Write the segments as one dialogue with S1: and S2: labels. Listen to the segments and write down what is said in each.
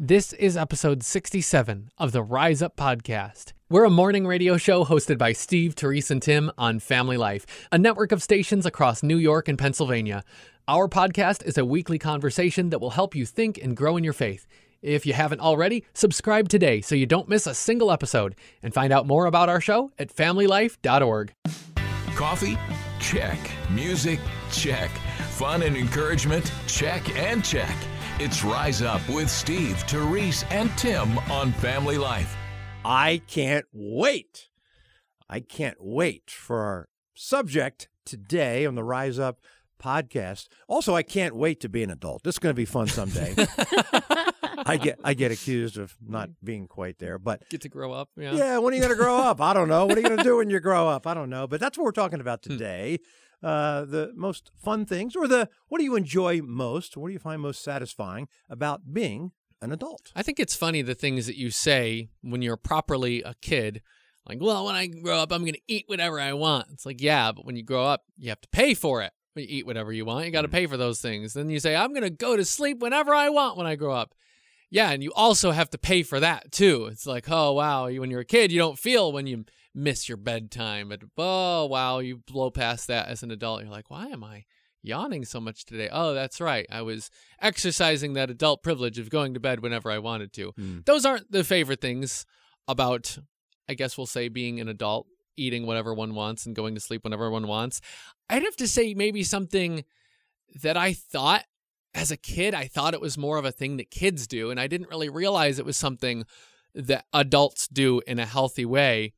S1: This is episode 67 of the Rise Up Podcast. We're a morning radio show hosted by Steve, Terese, and Tim on Family Life, a network of stations across New York and Pennsylvania. Our podcast is a weekly conversation that will help you think and grow in your faith. If you haven't already, subscribe today so you don't miss a single episode and find out more about our show at familylife.org.
S2: Coffee? Check. Music? Check. Fun and encouragement? Check and check. It's Rise Up with Steve, Terese, and Tim on Family Life.
S3: I can't wait. I can't wait for our subject today on the Rise Up podcast. Also, I can't wait to be an adult. This is going to be fun someday. I get I get accused of not being quite there, but
S1: Get to grow up. Yeah.
S3: yeah, when are you going to grow up? I don't know. What are you going to do when you grow up? I don't know. But that's what we're talking about
S1: Hmm.
S3: today. Uh, the most fun things, or the what do you enjoy most? What do you find most satisfying about being an adult?
S1: I think it's funny the things that you say when you're properly a kid. Like, well, when I grow up, I'm going to eat whatever I want. It's like, yeah, but when you grow up, you have to pay for it. You eat whatever you want, you got to pay for those things. Then you say, I'm going to go to sleep whenever I want when I grow up. Yeah, and you also have to pay for that too. It's like, oh, wow, when you're a kid, you don't feel when you miss your bedtime. But, oh, wow, you blow past that as an adult. You're like, why am I yawning so much today? Oh, that's right. I was exercising that adult privilege of going to bed whenever I wanted to. Mm. Those aren't the favorite things about, I guess we'll say, being an adult, eating whatever one wants and going to sleep whenever one wants. I'd have to say maybe something that I thought as a kid, I thought it was more of a thing that kids do, and I didn't really realize it was something that adults do in a healthy way.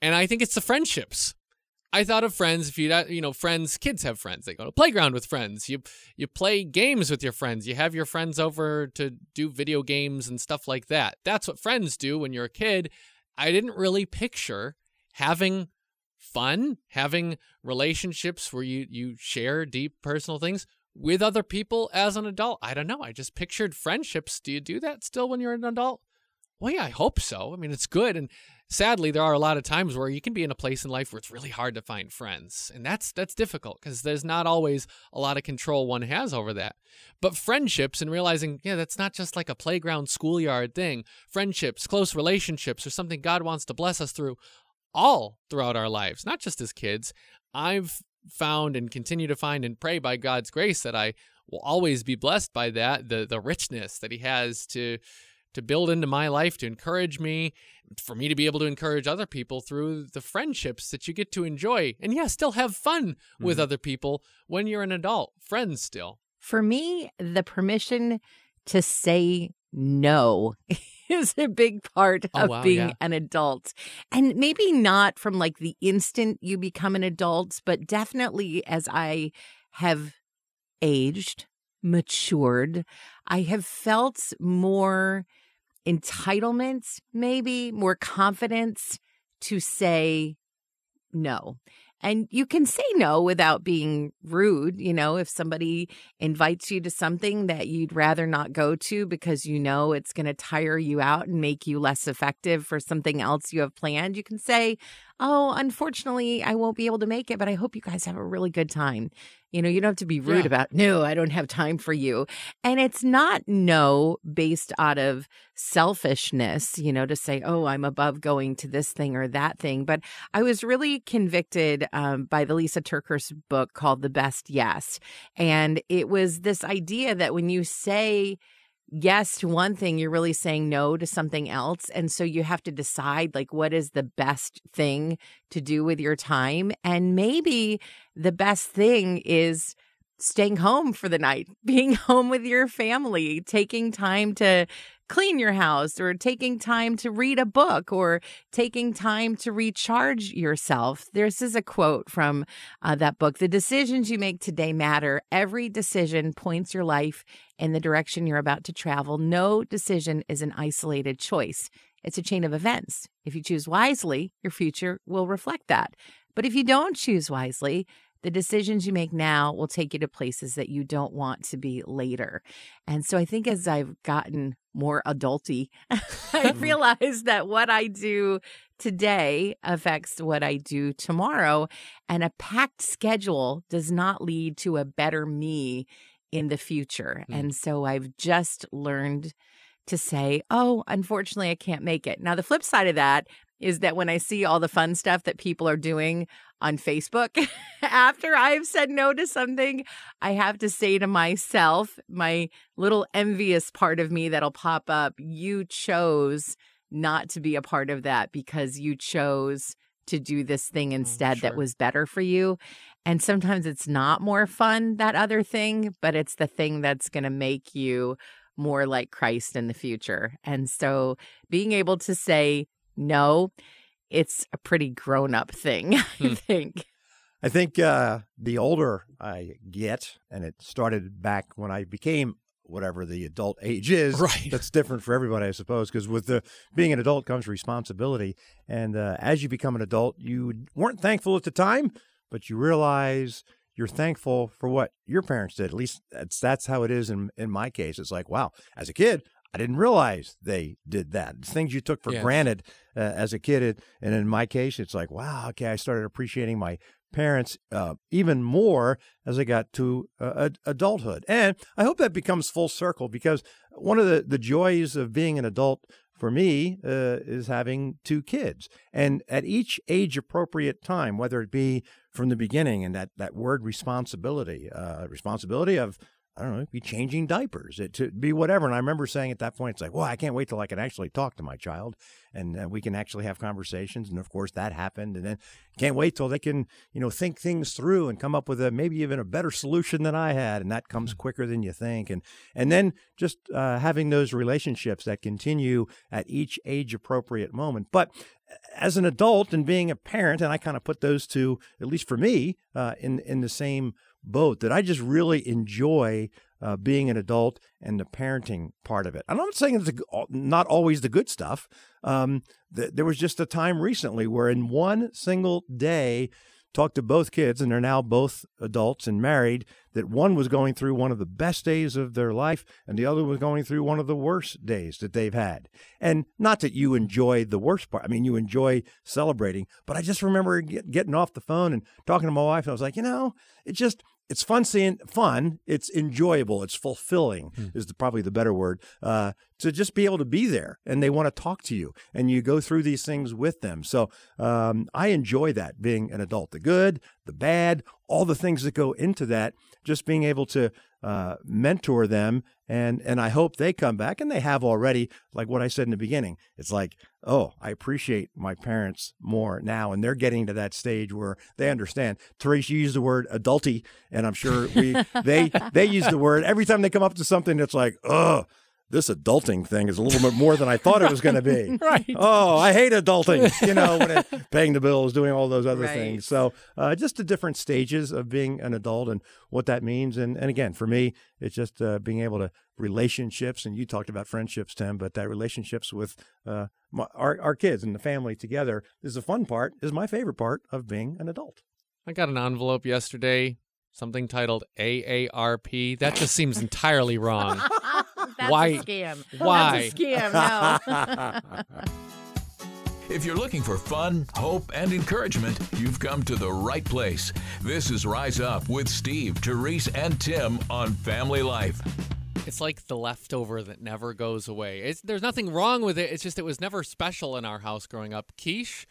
S1: And I think it's the friendships. I thought of friends. If you uh, you know friends, kids have friends. They go to playground with friends. You you play games with your friends. You have your friends over to do video games and stuff like that. That's what friends do when you're a kid. I didn't really picture having fun, having relationships where you you share deep personal things with other people as an adult. I don't know. I just pictured friendships. Do you do that still when you're an adult? Well, yeah, I hope so. I mean, it's good. And sadly, there are a lot of times where you can be in a place in life where it's really hard to find friends. And that's that's difficult because there's not always a lot of control one has over that. But friendships and realizing, yeah, that's not just like a playground schoolyard thing. Friendships, close relationships are something God wants to bless us through all throughout our lives, not just as kids. I've found and continue to find and pray by God's grace that I will always be blessed by that, the the richness that he has to to build into my life to encourage me for me to be able to encourage other people through the friendships that you get to enjoy. And yeah still have fun with mm-hmm. other people when you're an adult friends still.
S4: For me, the permission to say no is a big part
S1: Oh,
S4: of
S1: wow,
S4: being
S1: yeah.
S4: an adult. And maybe not from like the instant you become an adult, but definitely as I have aged, matured, I have felt more entitlement, maybe more confidence to say no. And you can say no without being rude. You know, if somebody invites you to something that you'd rather not go to because you know it's going to tire you out and make you less effective for something else you have planned, you can say, Oh, unfortunately, I won't be able to make it, but I hope you guys have a really good time. You know, you don't have to be rude
S1: Yeah.
S4: about, no, I don't have time for you. And it's not no based out of selfishness, you know, to say, oh, I'm above going to this thing or that thing. But I was really convicted um, by the Lysa TerKeurst's book called The Best Yes. And it was this idea that when you say, yes to one thing you're really saying no to something else and so you have to decide like what is the best thing to do with your time and maybe the best thing is staying home for the night being home with your family taking time to clean your house or taking time to read a book or taking time to recharge yourself. This is a quote from uh, that book The decisions you make today matter. Every decision points your life in the direction you're about to travel. No decision is an isolated choice, it's a chain of events. If you choose wisely, your future will reflect that. But if you don't choose wisely, the decisions you make now will take you to places that you don't want to be later. And so I think as I've gotten more adulty, I realize that what I do today affects what I do tomorrow. And a packed schedule does not lead to a better me in the future.
S1: Mm.
S4: And so I've just learned to say, oh, unfortunately, I can't make it. Now, the flip side of that is that when I see all the fun stuff that people are doing on Facebook after I've said no to something, I have to say to myself, my little envious part of me that'll pop up, you chose not to be a part of that because you chose to do this thing mm, instead that was better for you. And sometimes it's not more fun, that other thing, but it's the thing that's going to make you more like Christ in the future. And so being able to say no, it's a pretty grown up thing, I
S1: Hmm.
S4: think.
S3: I think uh, the older I get, and it started back when I became whatever the adult age is.
S1: Right.
S3: That's different for everybody, I suppose, because with the being an adult comes responsibility, and uh, as you become an adult, you weren't thankful at the time, but you realize you're thankful for what your parents did. At least that's that's how it is in in my case. It's like, wow, as a kid. I didn't realize they did that. It's things you took for
S1: Yes.
S3: granted uh, as a kid, It- and in my case, it's like, wow, okay, I started appreciating my parents uh, even more as I got to uh, ad- adulthood. And I hope that becomes full circle because one of the, the joys of being an adult for me uh, is having two kids. And at each age appropriate time, whether it be from the beginning and that, that word responsibility, uh, responsibility of I don't know, be changing diapers, it to be whatever. And I remember saying at that point, it's like, well, I can't wait till I can actually talk to my child and uh, we can actually have conversations. And of course, that happened. And then can't wait till they can, you know, think things through and come up with a maybe even a better solution than I had. And that comes quicker than you think. And and then just uh, having those relationships that continue at each age appropriate moment. But as an adult and being a parent, and I kind of put those two, at least for me, uh, in in the same boat that I just really enjoy uh, being an adult and the parenting part of it. And I'm not saying it's not always the good stuff. Um, th- there was just a time recently where in one single day, talked to both kids, and they're now both adults and married, that one was going through one of the best days of their life, and the other was going through one of the worst days that they've had. And not that you enjoy the worst part, I mean, you enjoy celebrating, but I just remember get, getting off the phone and talking to my wife, and I was like, you know, it just, it's fun seeing fun. It's enjoyable. It's fulfilling is the, probably the better word. Uh, to just be able to be there and they want to talk to you and you go through these things with them. So um, I enjoy that being an adult, the good, the bad, all the things that go into that. Just being able to uh, mentor them and and I hope they come back and they have already. Like what I said in the beginning, it's like oh, I appreciate my parents more now, and they're getting to that stage where they understand. Terese, you use the word adulty, and I'm sure we they they use the word every time they come up to something that's like, oh, this adulting thing is a little bit more than I thought it was going to be.
S1: Right.
S3: Oh, I hate adulting. You know, when it, paying the bills, doing all those other
S4: Right.
S3: things. So, uh, just the different stages of being an adult and what that means. And and again, for me, it's just uh, being able to relationships. And you talked about friendships, Tim, but that relationships with uh, my, our our kids and the family together is the fun part. Is my favorite part of being an adult.
S1: I got an envelope yesterday, something titled AARP. That just seems entirely wrong.
S4: That's
S1: Why-
S4: a scam.
S1: why?
S4: That's a scam. No.
S2: If you're looking for fun, hope, and encouragement, you've come to the right place. This is Rise Up with Steve, Terese, and Tim on Family Life.
S1: It's like the leftover that never goes away. It's, there's nothing wrong with it. It's just it was never special in our house growing up. Quiche,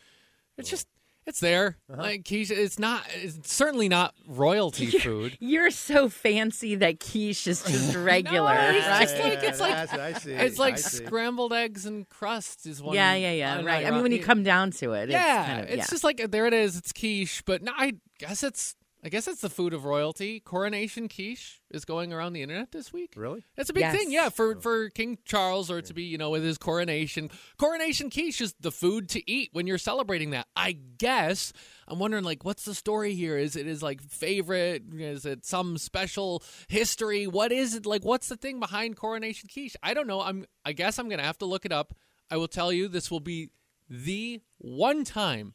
S1: it's just it's there. Like quiche, it's not. It's certainly not royalty food.
S4: You're so fancy that quiche is just regular.
S1: it's
S4: right?
S1: just like it's like it's like scrambled eggs and crust is one.
S4: yeah, yeah, yeah. Right. I mean, when you come down to it,
S1: yeah,
S4: it's kind of, yeah.
S1: just like there it is. It's quiche, but no, I guess it's I guess it's the food of royalty. Coronation quiche is going around the internet this week.
S3: Really?
S1: That's a big thing, yeah, for oh. for King Charles or to be, you know, with his coronation. Coronation quiche is the food to eat when you're celebrating that. I guess I'm wondering, like, what's the story here? Is it is like favorite? Is it some special history? What is it like? What's the thing behind coronation quiche? I don't know. I'm. I guess I'm gonna have to look it up. I will tell you, this will be the one time.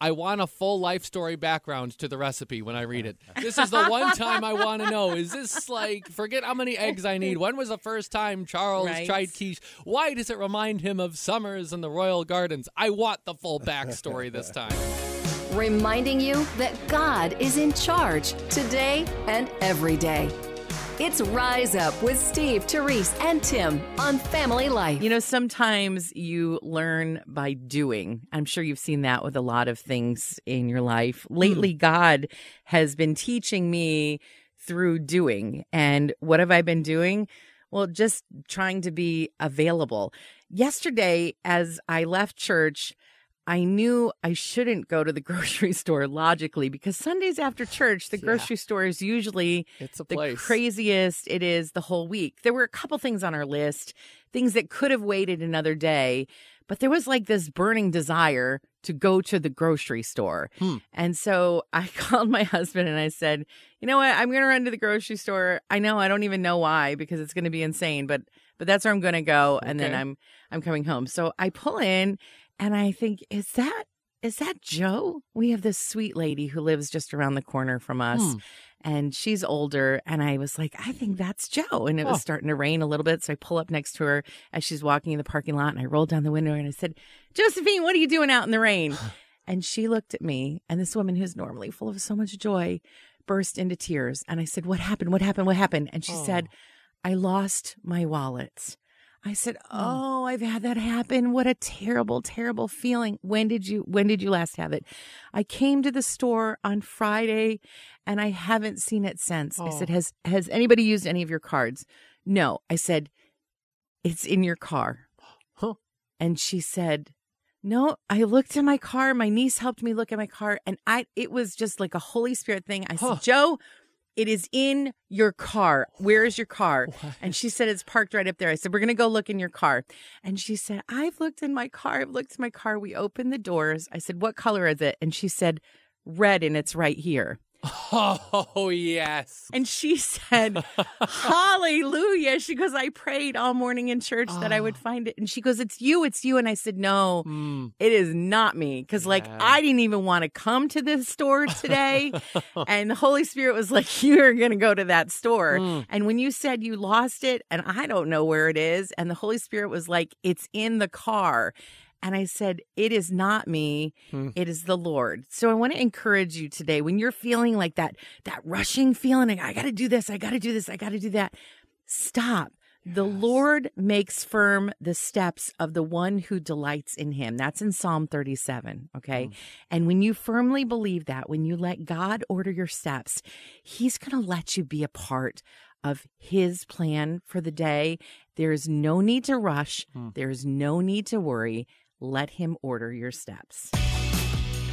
S1: I want a full life story background to the recipe when I read it. This is the one time I want to know. Is this like, forget how many eggs I need. When was the first time Charles
S4: Right.
S1: tried quiche? Why does it remind him of summers and the royal gardens? I want the full backstory this time.
S5: reminding you that God is in charge today and every day. It's Rise Up with Steve, Terese, and Tim on Family Life.
S4: You know, sometimes you learn by doing. I'm sure you've seen that with a lot of things in your life. Hmm. Lately, God has been teaching me through doing. And what have I been doing? Well, just trying to be available. Yesterday, as I left church, I knew I shouldn't go to the grocery store logically because Sundays after church, the
S1: Yeah.
S4: grocery store is usually
S1: It's
S4: the
S1: place.
S4: craziest it is the whole week. There were a couple things on our list, things that could have waited another day, but there was like this burning desire to go to the grocery store.
S1: Hmm.
S4: And so I called my husband and I said, "You know what? I'm going to run to the grocery store. I know I don't even know why because it's going to be insane, but but that's where I'm going to go and then I'm I'm coming home." So I pull in and I think, "Is that is that Joe? We have this sweet lady who lives just around the corner from us."
S1: Hmm.
S4: and she's older. And I was like, I think that's Joe. And it was
S1: Oh.
S4: starting to rain a little bit. So I pull up next to her as she's walking in the parking lot and I rolled down the window and I said, Josephine, what are you doing out in the rain? and she looked at me. And this woman who's normally full of so much joy burst into tears. And I said, What happened? What happened? What happened? And she said, I lost my wallet. I said, mm. "Oh, I've had that happen. What a terrible, terrible feeling. When did you when did you last have it?" I came to the store on Friday and I haven't seen it since. I said,
S1: Oh.
S4: "Has has anybody used any of your cards?" No. I said, "It's in your car."
S1: Huh.
S4: And she said, "No, I looked in my car. My niece helped me look at my car and I it was just like a Holy Spirit thing. I
S1: Huh.
S4: said, "Joe, it is in your car. Where is your car?"
S1: What?
S4: And she said, It's parked right up there. I said, We're going to go look in your car. And she said, I've looked in my car. I've looked in my car. We opened the doors. I said, What color is it? And she said, Red, and it's right here.
S1: Oh yes.
S4: And she said, Hallelujah. She goes, I prayed all morning in church that I would
S1: Oh.
S4: find it. And she goes, It's you. It's you. And I said, No,
S1: Hmm.
S4: it is not me. Cause like I didn't even want to come to this store today. and the Holy Spirit was like, You're going to go to that store.
S1: Hmm.
S4: And when you said you lost it and I don't know where it is, and the Holy Spirit was like, It's in the car. And I said, It is not me.
S1: Hmm.
S4: It is the Lord. So I want to encourage you today when you're feeling like that, that rushing feeling, like, I got to do this, I got to do this, I got to do that. Stop. The
S1: Yes.
S4: Lord makes firm the steps of the one who delights in him. That's in Psalm 37. Okay. And when you firmly believe that, when you let God order your steps, he's going to let you be a part of his plan for the day. There's no need to rush.
S1: Hmm.
S4: There's no need to worry. Let him order your steps.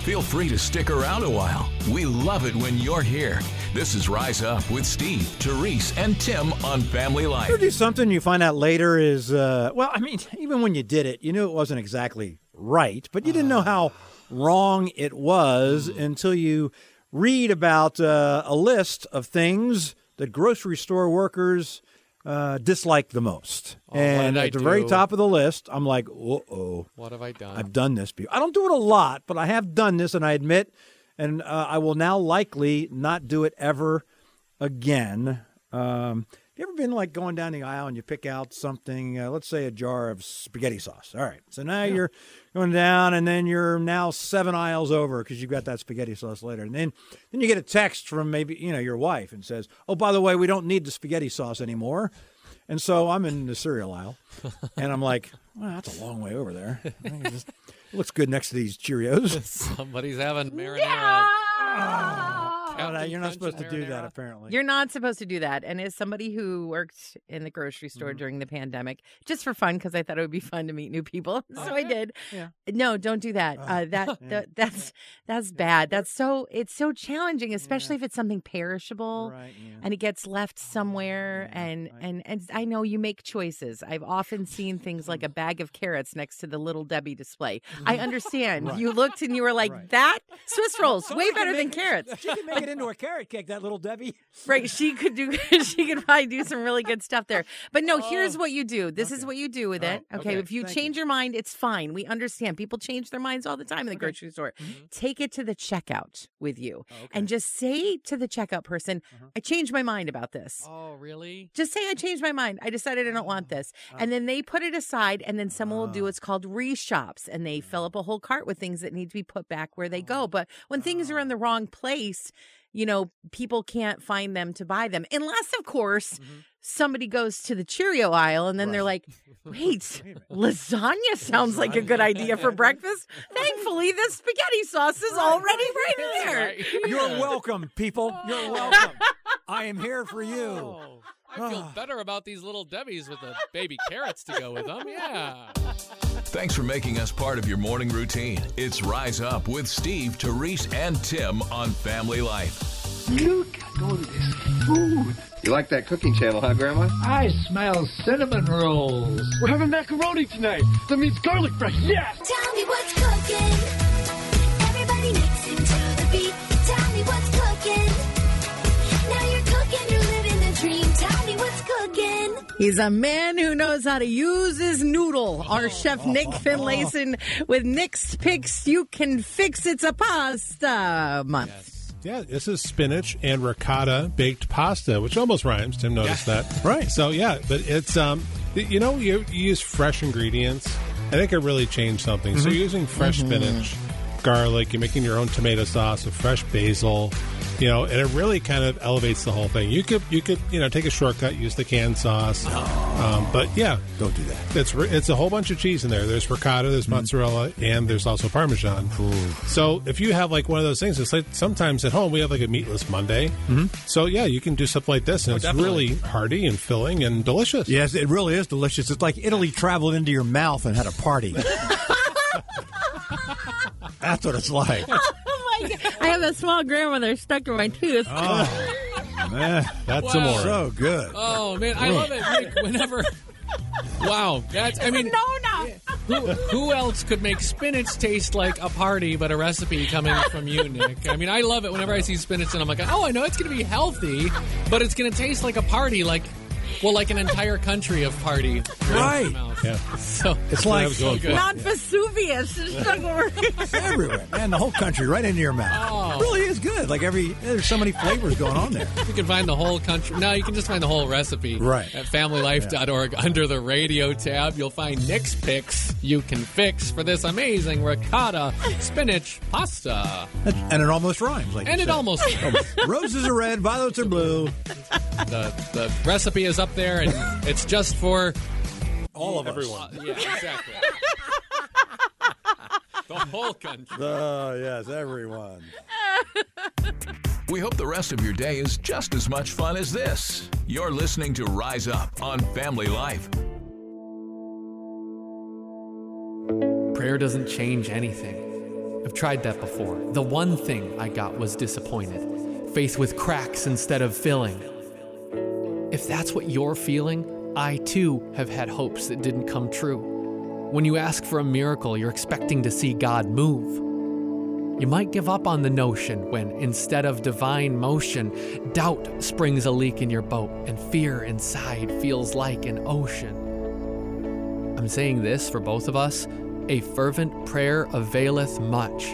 S2: Feel free to stick around a while. We love it when you're here. This is Rise Up with Steve, Terese, and Tim on Family Life.
S3: ever do something you find out later is, uh, well, I mean, even when you did it, you knew it wasn't exactly right, but you didn't know how wrong it was until you read about uh, a list of things that grocery store workers uh, dislike the most.
S1: Oh,
S3: and at the very top of the list, I'm like, uh oh.
S1: What have I done?
S3: I've done this before. I don't do it a lot, but I have done this, and I admit, and uh, I will now likely not do it ever again. Um, you ever been like going down the aisle and you pick out something, uh, let's say a jar of spaghetti sauce? All right. So now you're going down, and then you're now seven aisles over because you've got that spaghetti sauce later. And then, then you get a text from maybe, you know, your wife and says, oh, by the way, we don't need the spaghetti sauce anymore. And so I'm in the cereal aisle, and I'm like, well, that's a long way over there. I think it just- it looks good next to these Cheerios.
S1: Somebody's having marinara.
S3: Oh,
S1: Captain
S3: you're not supposed to do that, apparently.
S4: You're not supposed to do that. And as somebody who worked in the grocery store
S3: Mm-hmm.
S4: during the pandemic, just for fun, because I thought it would be fun to meet new people, so I did.
S3: Yeah.
S4: No, don't do that.
S3: Oh,
S4: Uh, that,
S3: yeah.
S4: that that's that's bad. That's so it's so challenging, especially if it's something perishable.
S3: right.
S4: And it gets left somewhere, and
S3: right.
S4: and and I know you make choices. I've often seen things like a bag of carrots next to the little Debbie display. I understand.
S3: Right.
S4: You looked and you were like. "That Swiss rolls,
S3: Oh,
S4: way better than
S3: make it-
S4: carrots."
S3: Into a carrot cake, that little Debbie.
S4: Right, she could do. she could probably do some really good stuff there. But no, here's
S3: Oh.
S4: what you do. This is what you do with it. Okay,
S3: Okay.
S4: if you
S3: Thank
S4: change
S3: you.
S4: your mind, it's fine. We understand. People change their minds all the time in the
S3: Okay.
S4: grocery store.
S3: Mhm.
S4: Take it to the checkout with you,
S3: Oh, okay.
S4: and just say to the checkout person,
S3: Uh-huh.
S4: "I changed my mind about this."
S1: Oh, really?
S4: Just say I changed my mind. I decided I don't want this.
S3: Ah.
S4: And then they put it aside and then someone will do
S3: Ah.
S4: what's called reshops and they fill up a whole cart with things that need to be put back where they go. But when things are in the wrong place, you know, people can't find them to buy them. Unless, of course, mm-hmm. somebody goes to the Cheerio aisle and then they're like, wait, lasagna sounds like a good idea for breakfast. Thankfully, the spaghetti sauce is already right there.
S1: Right.
S3: You're welcome, people. You're welcome. I am here for you.
S1: Oh, I feel ah. better about these little Debbie's with the baby carrots to go with them. Yeah.
S2: Thanks for making us part of your morning routine. It's Rise Up with Steve, Terese, and Tim on Family Life.
S6: Look at all this food.
S7: You like that cooking channel, huh, Grandma?
S6: I smell cinnamon rolls. We're having macaroni tonight. That means garlic bread. Yes!
S8: Tell me what's cooking.
S4: He's a man who knows how to use his noodle. Our chef Nick Finlayson with Nick's Picks. You can fix it's a pasta month.
S9: Yeah, this is spinach and ricotta baked pasta, which almost rhymes. Tim noticed that, right? So yeah, but it's um, you know, you, you use fresh ingredients. I think it really changed something. So you're using fresh spinach, garlic. You're making your own tomato sauce with fresh basil. You know, and it really kind of elevates the whole thing. You could you could you know take a shortcut, use the canned sauce, um, but yeah,
S3: Don't do that.
S9: it's it's a whole bunch of cheese in there. There's ricotta, there's mozzarella, and there's also parmesan. So if you have like one of those things, it's like sometimes at home we have like a meatless Monday. Mm-hmm. So yeah, you can do something like this, and it's really hearty and filling and delicious.
S3: Yes, it really is delicious. It's like Italy traveled into your mouth and had a party. That's what it's like.
S4: Oh my God. I have a small grandmother stuck in my tooth.
S3: Ah, man,
S9: that's some more.
S3: so good.
S1: Oh man, I love it. Nick, whenever. Wow, that's. I mean,
S4: no, no.
S1: who, who else could make spinach taste like a party but a recipe coming from you, Nick? I mean, I love it whenever I see spinach and I'm like, oh, I know it's going to be healthy, but it's going to taste like a party, like, well, like an entire country of party.
S3: Right.
S9: Yeah.
S1: So
S3: It's like
S9: was going for.
S4: Not Vesuvius. It's
S3: it's everywhere, man. The whole country, right into your mouth.
S1: Oh.
S3: It really is good. Like every, there's so many flavors going on there.
S1: you can find the whole country. No, you can just find the whole recipe
S3: Right.
S1: at familylife.org under the radio tab. You'll find Nick's picks you can fix for this amazing ricotta spinach pasta.
S3: And it almost rhymes. Like
S1: And it
S3: said.
S1: almost
S3: Roses are red, violets are blue.
S1: the the recipe is up there, and it's just for
S3: All of
S9: Everyone.
S1: uh, yeah, exactly. the whole country.
S3: Oh, yes, everyone.
S2: We hope the rest of your day is just as much fun as this. You're listening to Rise Up on Family Life.
S1: Prayer doesn't change anything. I've tried that before. The one thing I got was disappointed. Faith with cracks instead of filling. If that's what you're feeling, I too have had hopes that didn't come true. When you ask for a miracle, you're expecting to see God move. You might give up on the notion when, instead of divine motion, doubt springs a leak in your boat and fear inside feels like an ocean. I'm saying this for both of us a fervent prayer availeth much.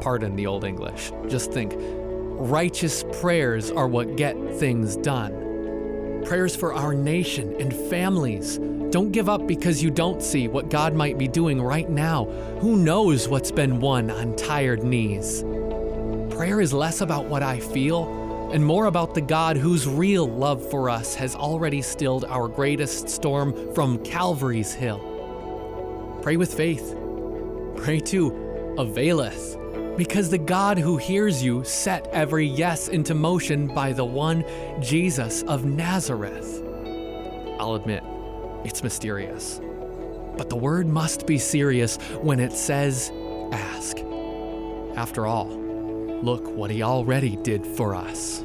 S1: Pardon the Old English. Just think righteous prayers are what get things done. Prayers for our nation and families. Don't give up because you don't see what God might be doing right now. Who knows what's been won on tired knees? Prayer is less about what I feel and more about the God whose real love for us has already stilled our greatest storm from Calvary's hill. Pray with faith. Pray to availeth, because the God who hears you set every yes into motion by the one Jesus of Nazareth. I'll admit, it's mysterious. But the word must be serious when it says ask. After all, look what he already did for us.